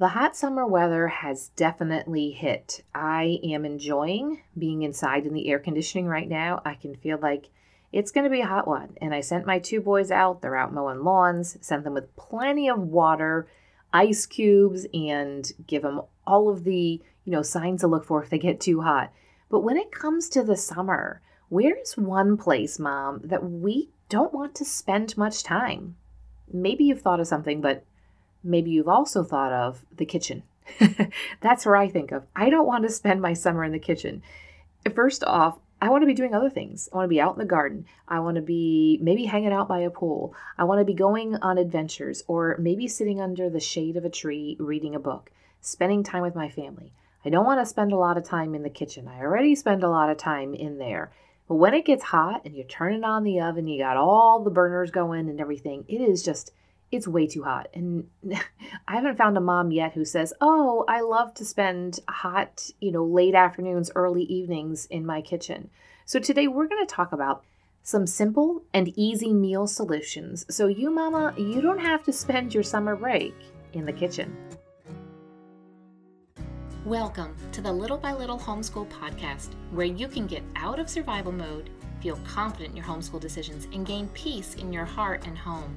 The hot summer weather has definitely hit. I am enjoying being inside in the air conditioning right now. I can feel like it's going to be a hot one. And I sent my two boys out. They're out mowing lawns, sent them with plenty of water, ice cubes, and give them all of the, you know, signs to look for if they get too hot. But when it comes to the summer, where's one place, mom, that we don't want to spend much time? Maybe you've thought of something, but maybe you've also thought of the kitchen. That's where I think of. I don't want to spend my summer in the kitchen. First off, I want to be doing other things. I want to be out in the garden. I want to be maybe hanging out by a pool. I want to be going on adventures or maybe sitting under the shade of a tree reading a book, spending time with my family. I don't want to spend a lot of time in the kitchen. I already spend a lot of time in there. But when it gets hot and you're turning on the oven, you got all the burners going and everything, it is just it's way too hot. And I haven't found a mom yet who says, Oh, I love to spend hot, you know, late afternoons, early evenings in my kitchen. So today we're going to talk about some simple and easy meal solutions so you, mama, you don't have to spend your summer break in the kitchen. Welcome to the Little by Little Homeschool Podcast, where you can get out of survival mode, feel confident in your homeschool decisions, and gain peace in your heart and home.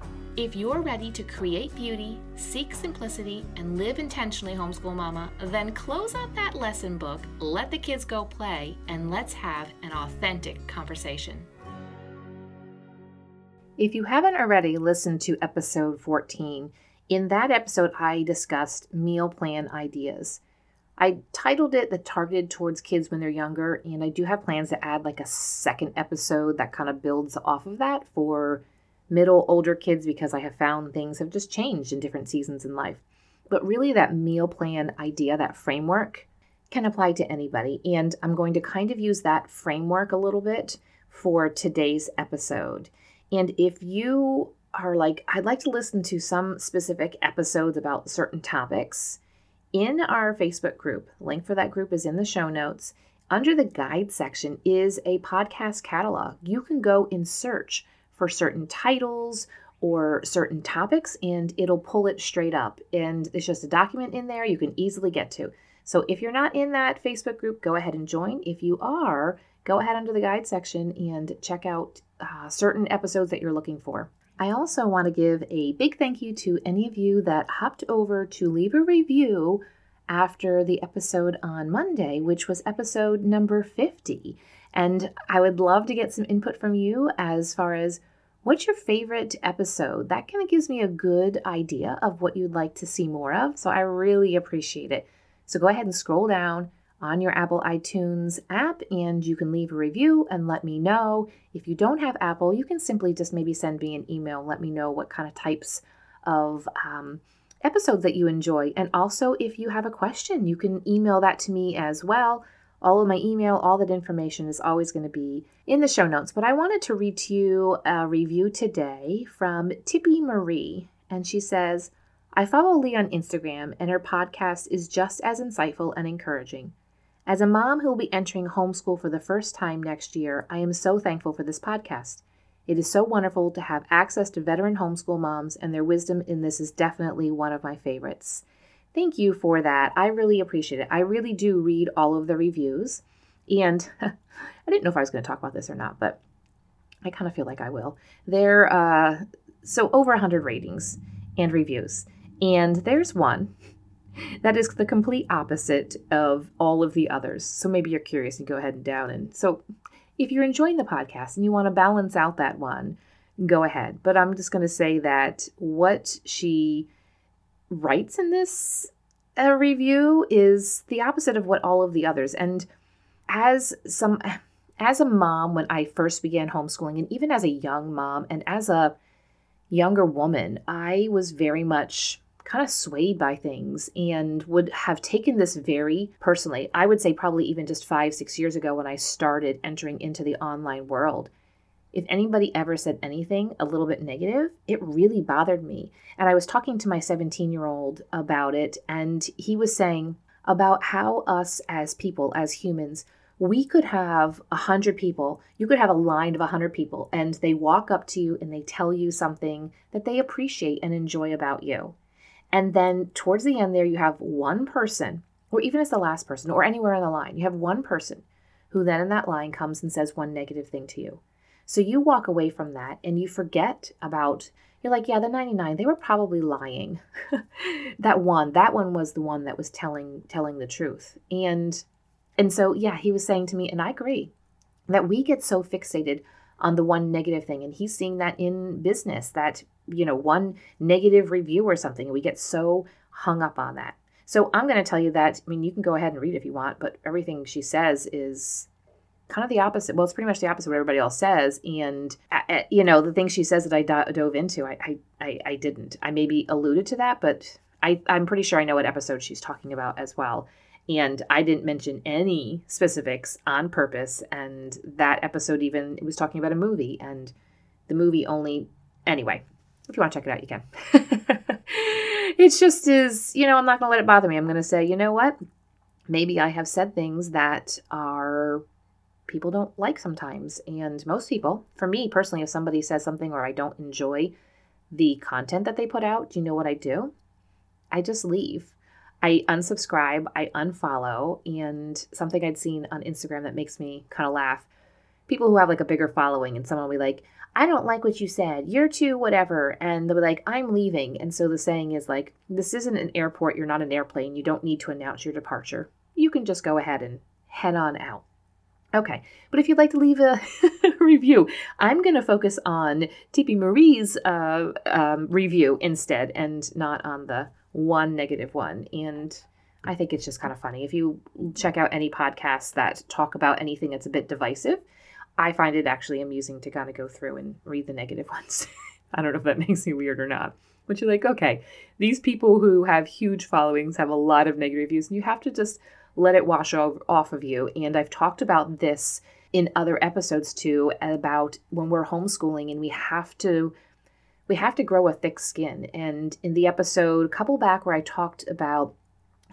If you're ready to create beauty, seek simplicity, and live intentionally, homeschool mama, then close out that lesson book, let the kids go play, and let's have an authentic conversation. If you haven't already listened to episode 14, in that episode I discussed meal plan ideas. I titled it the targeted towards kids when they're younger, and I do have plans to add like a second episode that kind of builds off of that for middle, older kids because I have found things have just changed in different seasons in life. But really, that meal plan idea, that framework, can apply to anybody. And I'm going to kind of use that framework a little bit for today's episode. And if you are like, I'd like to listen to some specific episodes about certain topics, in our Facebook group, link for that group is in the show notes. Under the guide section is a podcast catalog. You can go and search for certain titles or certain topics and it'll pull it straight up. And it's just a document in there you can easily get to. So if you're not in that Facebook group, go ahead and join. If you are, go ahead under the guide section and check out uh, certain episodes that you're looking for. I also want to give a big thank you to any of you that hopped over to leave a review after the episode on Monday, which was episode number 50. And I would love to get some input from you as far as What's your favorite episode? That kind of gives me a good idea of what you'd like to see more of. So I really appreciate it. So go ahead and scroll down on your Apple iTunes app and you can leave a review and let me know. If you don't have Apple, you can simply just maybe send me an email, let me know what kind of types of um, episodes that you enjoy. And also, if you have a question, you can email that to me as well. All of my email, all that information is always going to be in the show notes. But I wanted to read to you a review today from Tippy Marie. And she says, I follow Leigh on Instagram, and her podcast is just as insightful and encouraging. As a mom who will be entering homeschool for the first time next year, I am so thankful for this podcast. It is so wonderful to have access to veteran homeschool moms, and their wisdom in this is definitely one of my favorites. Thank you for that. I really appreciate it. I really do read all of the reviews. And I didn't know if I was going to talk about this or not, but I kind of feel like I will. There, uh, so over 100 ratings and reviews. And there's one that is the complete opposite of all of the others. So maybe you're curious and go ahead and down. And so if you're enjoying the podcast and you want to balance out that one, go ahead. But I'm just going to say that what she writes in this uh, review is the opposite of what all of the others. And as some as a mom when I first began homeschooling and even as a young mom and as a younger woman, I was very much kind of swayed by things and would have taken this very personally. I would say probably even just 5 6 years ago when I started entering into the online world. If anybody ever said anything a little bit negative, it really bothered me. And I was talking to my 17 year old about it, and he was saying about how us as people, as humans, we could have a hundred people, you could have a line of a hundred people, and they walk up to you and they tell you something that they appreciate and enjoy about you. And then towards the end, there you have one person, or even as the last person, or anywhere in the line, you have one person who then in that line comes and says one negative thing to you. So you walk away from that and you forget about you're like, yeah, the 99, they were probably lying. that one, that one was the one that was telling telling the truth. And and so yeah, he was saying to me and I agree that we get so fixated on the one negative thing and he's seeing that in business that you know one negative review or something and we get so hung up on that so i'm going to tell you that i mean you can go ahead and read if you want but everything she says is kind of the opposite. Well, it's pretty much the opposite of what everybody else says. And, uh, you know, the things she says that I do- dove into, I, I, I, didn't. I maybe alluded to that, but I, I'm pretty sure I know what episode she's talking about as well. And I didn't mention any specifics on purpose. And that episode even it was talking about a movie, and the movie only. Anyway, if you want to check it out, you can. it's just is, you know, I'm not going to let it bother me. I'm going to say, you know what? Maybe I have said things that are people don't like sometimes. And most people, for me personally, if somebody says something or I don't enjoy the content that they put out, do you know what I do? I just leave. I unsubscribe, I unfollow, and something I'd seen on Instagram that makes me kind of laugh. People who have like a bigger following, and someone will be like, I don't like what you said. You're too whatever. And they'll be like, I'm leaving. And so the saying is like, this isn't an airport. You're not an airplane. You don't need to announce your departure. You can just go ahead and head on out. Okay, but if you'd like to leave a review, I'm going to focus on TP Marie's uh, um, review instead and not on the one negative one. And I think it's just kind of funny. If you check out any podcasts that talk about anything that's a bit divisive, I find it actually amusing to kind of go through and read the negative ones. I don't know if that makes me weird or not. But you're like, okay, these people who have huge followings have a lot of negative views, and you have to just let it wash off of you. And I've talked about this in other episodes too about when we're homeschooling and we have to we have to grow a thick skin. And in the episode a couple back where I talked about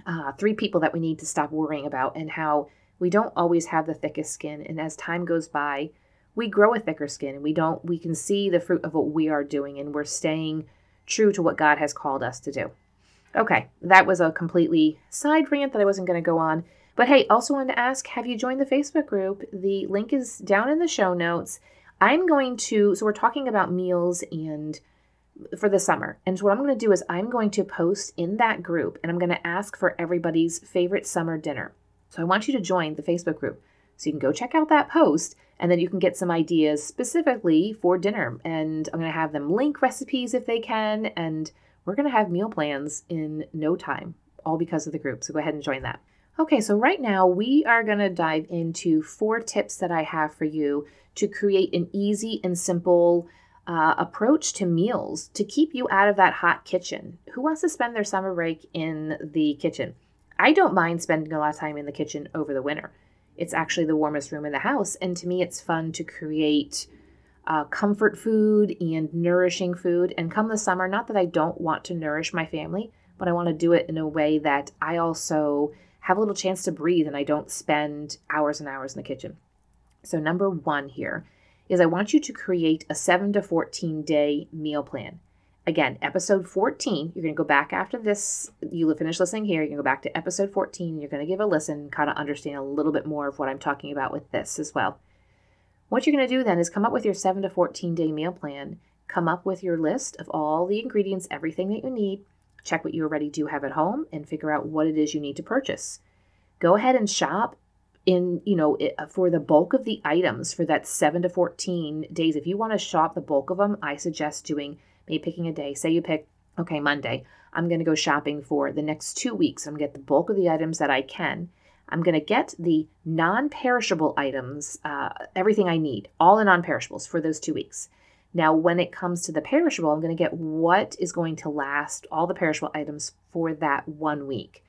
uh, three people that we need to stop worrying about and how we don't always have the thickest skin. And as time goes by, we grow a thicker skin and we don't we can see the fruit of what we are doing and we're staying true to what God has called us to do. Okay, that was a completely side rant that I wasn't going to go on. But hey, also wanted to ask have you joined the Facebook group? The link is down in the show notes. I'm going to, so we're talking about meals and for the summer. And so what I'm going to do is I'm going to post in that group and I'm going to ask for everybody's favorite summer dinner. So I want you to join the Facebook group. So you can go check out that post and then you can get some ideas specifically for dinner. And I'm going to have them link recipes if they can and we're going to have meal plans in no time, all because of the group. So go ahead and join that. Okay, so right now we are going to dive into four tips that I have for you to create an easy and simple uh, approach to meals to keep you out of that hot kitchen. Who wants to spend their summer break in the kitchen? I don't mind spending a lot of time in the kitchen over the winter. It's actually the warmest room in the house, and to me, it's fun to create uh, comfort food and nourishing food. And come the summer, not that I don't want to nourish my family, but I want to do it in a way that I also have a little chance to breathe and I don't spend hours and hours in the kitchen. So, number one here is I want you to create a 7 to 14 day meal plan. Again, episode 14, you're going to go back after this. You finish listening here, going to go back to episode 14. You're going to give a listen, kind of understand a little bit more of what I'm talking about with this as well. What you're going to do then is come up with your 7 to 14 day meal plan, come up with your list of all the ingredients, everything that you need, check what you already do have at home, and figure out what it is you need to purchase. Go ahead and shop in, you know, uh, for the bulk of the items for that 7 to 14 days. If you want to shop the bulk of them, I suggest doing maybe picking a day. Say you pick, okay, Monday. I'm going to go shopping for the next two weeks. I'm going to get the bulk of the items that I can I'm going to get the non perishable items, uh, everything I need, all the non perishables for those two weeks. Now, when it comes to the perishable, I'm going to get what is going to last, all the perishable items for that one week.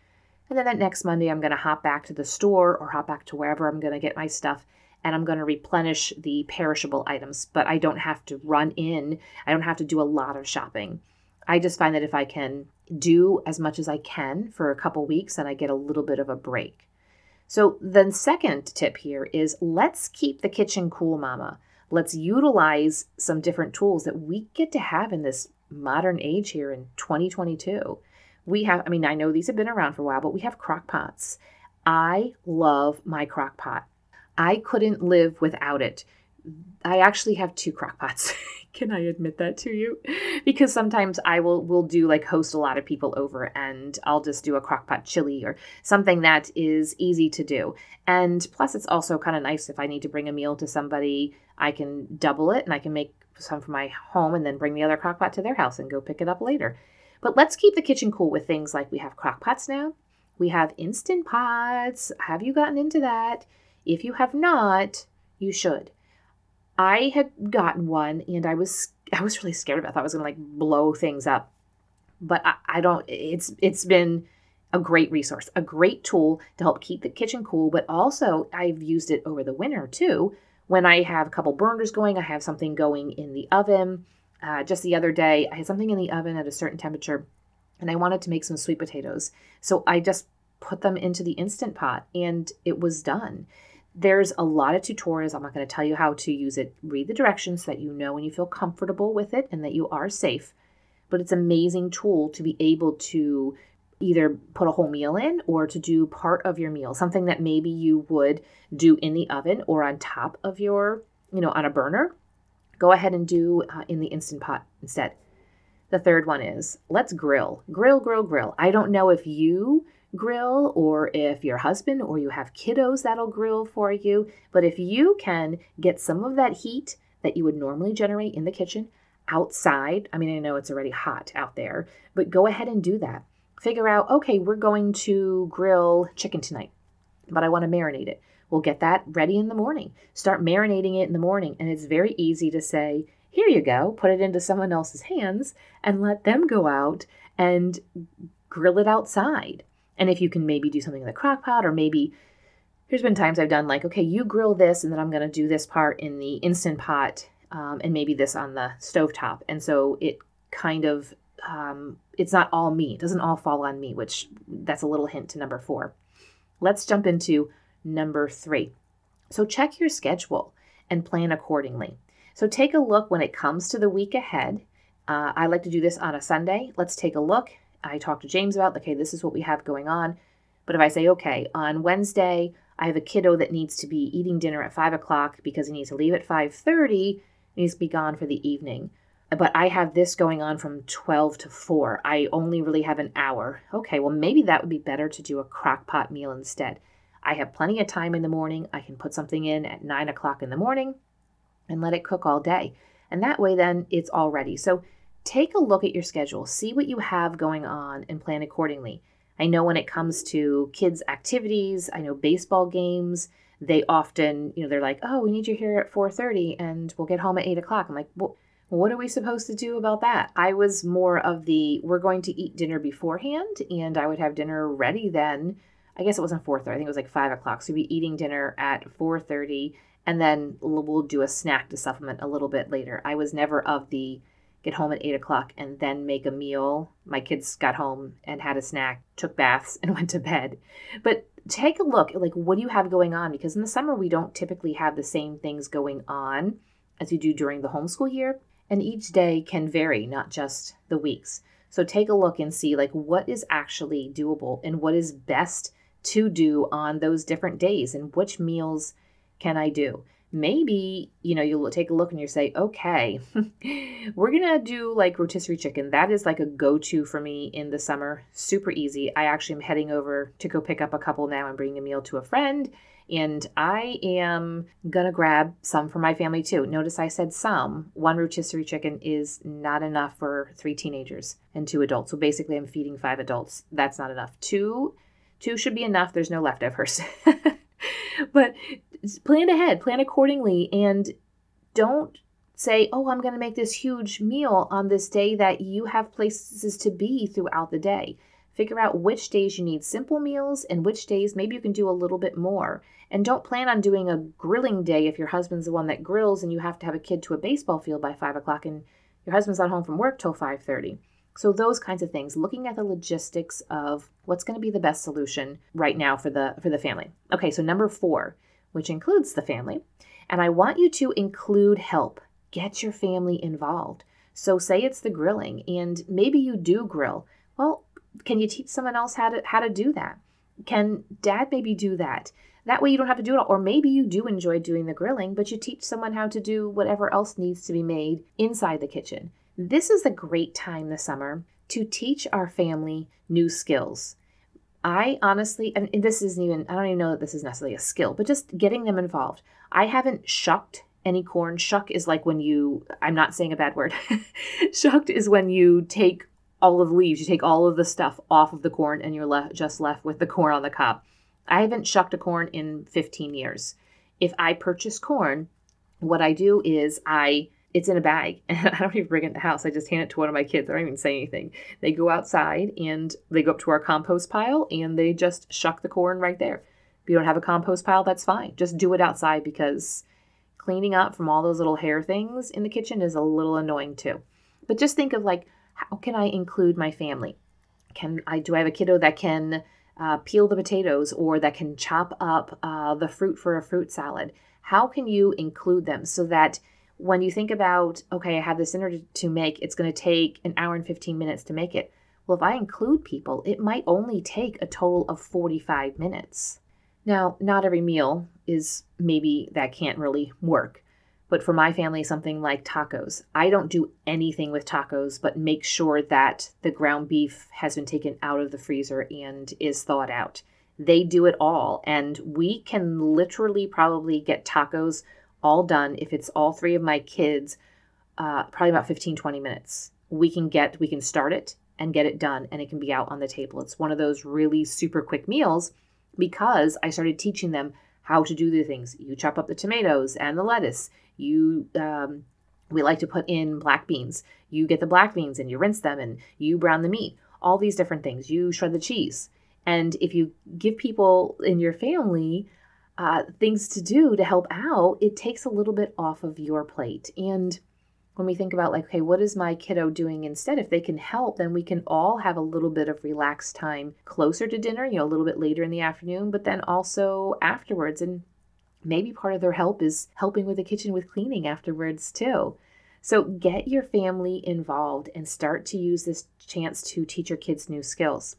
And then that next Monday, I'm going to hop back to the store or hop back to wherever I'm going to get my stuff. and I'm going to replenish the perishable items, but I don't have to run in. I don't have to do a lot of shopping. I just find that if I can do as much as I can for a couple weeks, then I get a little bit of a break. So, the second tip here is let's keep the kitchen cool, mama. Let's utilize some different tools that we get to have in this modern age here in 2022. We have, I mean, I know these have been around for a while, but we have crock pots. I love my crock pot. I couldn't live without it. I actually have two crock pots. Can I admit that to you? Because sometimes I will will do like host a lot of people over and I'll just do a crock pot chili or something that is easy to do. And plus it's also kind of nice if I need to bring a meal to somebody, I can double it and I can make some for my home and then bring the other crock pot to their house and go pick it up later. But let's keep the kitchen cool with things like we have crock pots now. We have instant pots. Have you gotten into that? If you have not, you should. I had gotten one and I was I was really scared of it. I thought I was gonna like blow things up. But I, I don't it's it's been a great resource, a great tool to help keep the kitchen cool, but also I've used it over the winter too. When I have a couple burners going, I have something going in the oven. Uh, just the other day, I had something in the oven at a certain temperature and I wanted to make some sweet potatoes. So I just put them into the instant pot and it was done. There's a lot of tutorials. I'm not going to tell you how to use it. Read the directions so that you know when you feel comfortable with it and that you are safe. But it's an amazing tool to be able to either put a whole meal in or to do part of your meal, something that maybe you would do in the oven or on top of your, you know, on a burner. Go ahead and do uh, in the Instant Pot instead. The third one is let's grill. Grill, grill, grill. I don't know if you grill or if your husband or you have kiddos that'll grill for you. But if you can get some of that heat that you would normally generate in the kitchen outside, I mean, I know it's already hot out there, but go ahead and do that. Figure out, okay, we're going to grill chicken tonight, but I want to marinate it. We'll get that ready in the morning. Start marinating it in the morning. And it's very easy to say, here you go, put it into someone else's hands and let them go out and grill it outside. And if you can maybe do something in the crock pot, or maybe there's been times I've done like, okay, you grill this, and then I'm going to do this part in the instant pot, um, and maybe this on the stove top. And so it kind of, um, it's not all me. It doesn't all fall on me, which that's a little hint to number four. Let's jump into number three. So check your schedule and plan accordingly. So take a look when it comes to the week ahead. Uh, I like to do this on a Sunday. Let's take a look I talk to James about, okay, this is what we have going on. But if I say, okay, on Wednesday, I have a kiddo that needs to be eating dinner at five o'clock because he needs to leave at five thirty, needs to be gone for the evening. But I have this going on from twelve to four. I only really have an hour. Okay, well maybe that would be better to do a crock pot meal instead. I have plenty of time in the morning. I can put something in at nine o'clock in the morning and let it cook all day. And that way then it's all ready. So take a look at your schedule, see what you have going on, and plan accordingly. I know when it comes to kids' activities, I know baseball games, they often, you know, they're like, oh, we need you here at 4.30 and we'll get home at 8 o'clock. I'm like, well, what are we supposed to do about that? I was more of the, we're going to eat dinner beforehand and I would have dinner ready then. I guess it wasn't 4.30, I think it was like 5 o'clock. So we'd be eating dinner at 4.30 and then we'll do a snack to supplement a little bit later. I was never of the, get home at eight o'clock, and then make a meal. My kids got home and had a snack, took baths, and went to bed. But take a look at like what do you have going on because in the summer we don't typically have the same things going on as you do during the homeschool year and each day can vary not just the weeks so take a look and see like what is actually doable and what is best to do on those different days and which meals can i do maybe you know you'll take a look and you say okay we're gonna do like rotisserie chicken. That is like a go-to for me in the summer. Super easy. I actually am heading over to go pick up a couple now and bring a meal to a friend and i am gonna grab some for my family too. Notice i said some. One rotisserie chicken is not enough for three teenagers and two adults. So basically i'm feeding five adults. That's not enough. Two two should be enough. There's no leftovers but plan ahead, plan accordingly, and don't say, oh, I'm going to make this huge meal on this day that you have places to be throughout the day. Figure out which days you need simple meals and which days maybe you can do a little bit more. And don't plan on doing a grilling day if your husband's the one that grills and you have to have a kid to a baseball field by five o'clock and your husband's not home from work till 5.30 so those kinds of things looking at the logistics of what's going to be the best solution right now for the for the family. Okay so number four which includes the family and i want you to include help. Get your family involved. So say it's the grilling and maybe you do grill. Well can you teach someone else how to how to do that? Can dad maybe do that? That way you don't have to do it all. Or maybe you do enjoy doing the grilling, but you teach someone how to do whatever else needs to be made inside the kitchen. This is a great time this summer to teach our family new skills. I honestly, and this isn't even, I don't even know that this is necessarily a skill, but just getting them involved. I haven't shucked any corn. Shuck is like when you, I'm not saying a bad word. Shucked is when you take all of the leaves, you take all of the stuff off of the corn and you're left, just left with the corn on the cob. I haven't shucked a corn in 15 years. If I purchase corn, what I do is I it's in a bag and I don't even bring it in the house. I just hand it to one of my kids. I don't even say anything. They go outside and they go up to our compost pile and they just shuck the corn right there. If you don't have a compost pile, that's fine. Just do it outside because cleaning up from all those little hair things in the kitchen is a little annoying too. But just think of like, how can I include my family? Can I do I have a kiddo that can uh, peel the potatoes or that can chop up uh, the fruit for a fruit salad? How can you include them so that when you think about, okay, I have this dinner to make, it's going to take an hour and 15 minutes to make it. Well, if I include people, it might only take a total of 45 minutes. Now, not every meal is maybe that can't really work. But for my family, something like tacos. I don't do anything with tacos but make sure that the ground beef has been taken out of the freezer and is thawed out. They do it all. And we can literally probably get tacos all done if it's all three of my kids, uh, probably about 15, 20 minutes. We can get, we can start it and get it done and it can be out on the table. It's one of those really super quick meals because I started teaching them how to do the things. You chop up the tomatoes and the lettuce. You um, we like to put in black beans. You get the black beans and you rinse them and you brown the meat. All these different things. You shred the cheese. And if you give people in your family uh, things to do to help out, it takes a little bit off of your plate. And when we think about like okay what is my kiddo doing instead? If they can help then we can all have a little bit of relaxed time closer to dinner you know a little bit later in the afternoon but then also afterwards. And maybe part of their help is helping with the kitchen with cleaning afterwards too. So get your family involved and start to use this chance to teach your kids new skills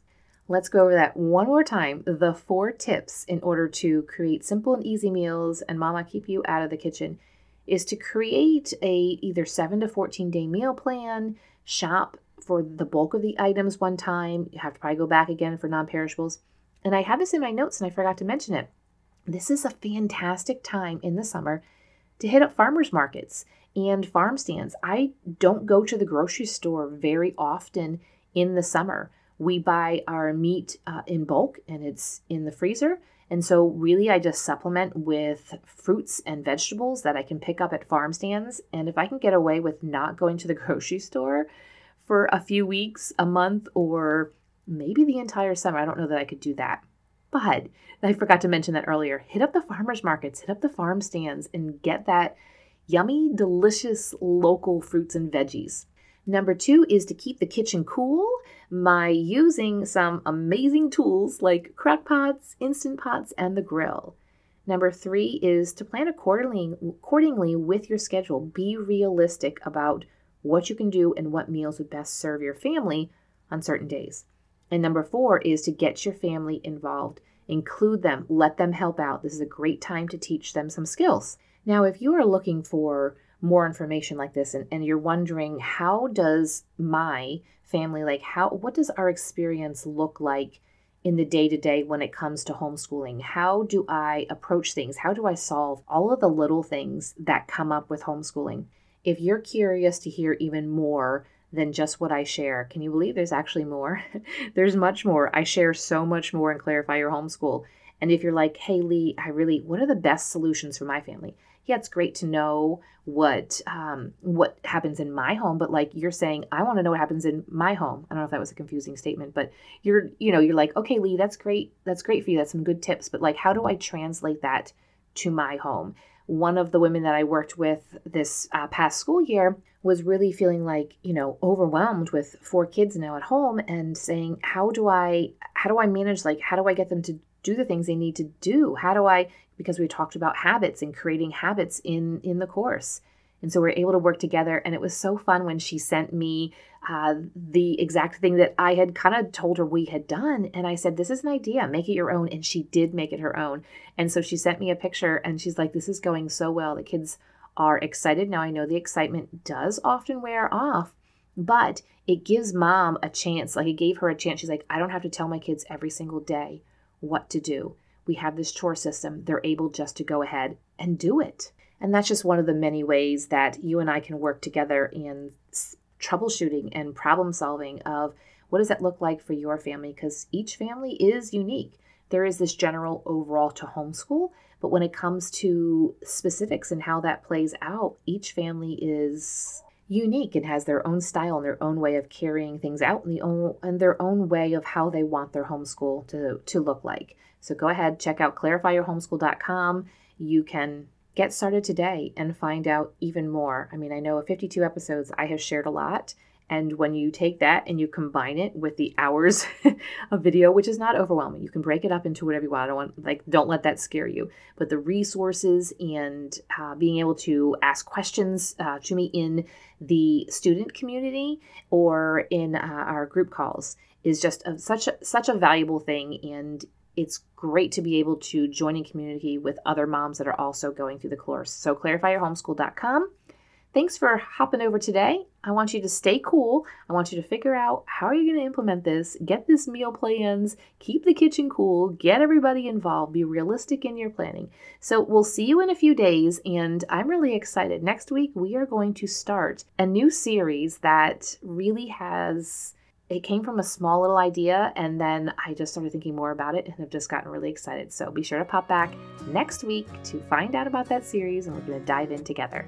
Let's go over that one more time. The four tips in order to create simple and easy meals and mama keep you out of the kitchen is to create a either 7 to 14 day meal plan, shop for the bulk of the items one time. You have to probably go back again for non-perishables. And I have this in my notes and I forgot to mention it. This is a fantastic time in the summer to hit up farmers markets and farm stands. I don't go to the grocery store very often in the summer. We buy our meat uh, in bulk and it's in the freezer. And so, really, I just supplement with fruits and vegetables that I can pick up at farm stands. And if I can get away with not going to the grocery store for a few weeks, a month, or maybe the entire summer, I don't know that I could do that. But I forgot to mention that earlier. Hit up the farmers markets, hit up the farm stands, and get that yummy, delicious local fruits and veggies. Number two is to keep the kitchen cool by using some amazing tools like crock pots, instant pots, and the grill. Number three is to plan accordingly, accordingly with your schedule. Be realistic about what you can do and what meals would best serve your family on certain days. And number four is to get your family involved. Include them, let them help out. This is a great time to teach them some skills. Now, if you are looking for more information like this and, and you're wondering how does my family like how what does our experience look like in the day to day when it comes to homeschooling how do i approach things how do i solve all of the little things that come up with homeschooling if you're curious to hear even more than just what I share. Can you believe there's actually more? there's much more. I share so much more in Clarify Your Homeschool. And if you're like, hey, Leigh, I really, what are the best solutions for my family? Yeah, it's great to know what um, what happens in my home, but like you're saying, I want to know what happens in my home. I don't know if that was a confusing statement, but you're you know you're like, okay, Leigh, that's great, that's great for you, that's some good tips, but like, how do I translate that to my home? One of the women that I worked with this uh, past school year was really feeling like you know overwhelmed with four kids now at home and saying how do i how do i manage like how do i get them to do the things they need to do how do i because we talked about habits and creating habits in in the course and so we are able to work together and it was so fun when she sent me uh, the exact thing that i had kind of told her we had done and i said this is an idea make it your own and she did make it her own and so she sent me a picture and she's like this is going so well the kids are excited. Now, I know the excitement does often wear off, but it gives mom a chance. Like it gave her a chance. She's like, I don't have to tell my kids every single day what to do. We have this chore system. They're able just to go ahead and do it. And that's just one of the many ways that you and I can work together in troubleshooting and problem solving of what does that look like for your family because each family is unique. There is this general overall to homeschool, but when it comes to specifics and how that plays out, each family is unique and has their own style and their own way of carrying things out and, the own, and their own way of how they want their homeschool to, to look like. So go ahead, check out clarifyyourhomeschool.com. You can get started today and find out even more. I mean, I know of 52 episodes, I have shared a lot and when you take that and you combine it with the hours of video, which is not overwhelming, you can break it up into whatever you want. I don't want, like, don't let that scare you. But the resources and uh, being able to ask questions uh, to me in the student community or in uh, our group calls is just a, such a, such a valuable thing. And it's great to be able to join in community with other moms that are also going through the course. So clarifyyourhomeschool.com Thanks for hopping over today. I want you to stay cool. I want you to figure out how are you going to implement this, get this meal plans, keep the kitchen cool, get everybody involved, be realistic in your planning. So we'll see you in a few days and I'm really excited. Next week we are going to start a new series that really has it came from a small little idea and then I just started thinking more about it and have just gotten really excited. So be sure to pop back next week to find out about that series and we're going to dive in together.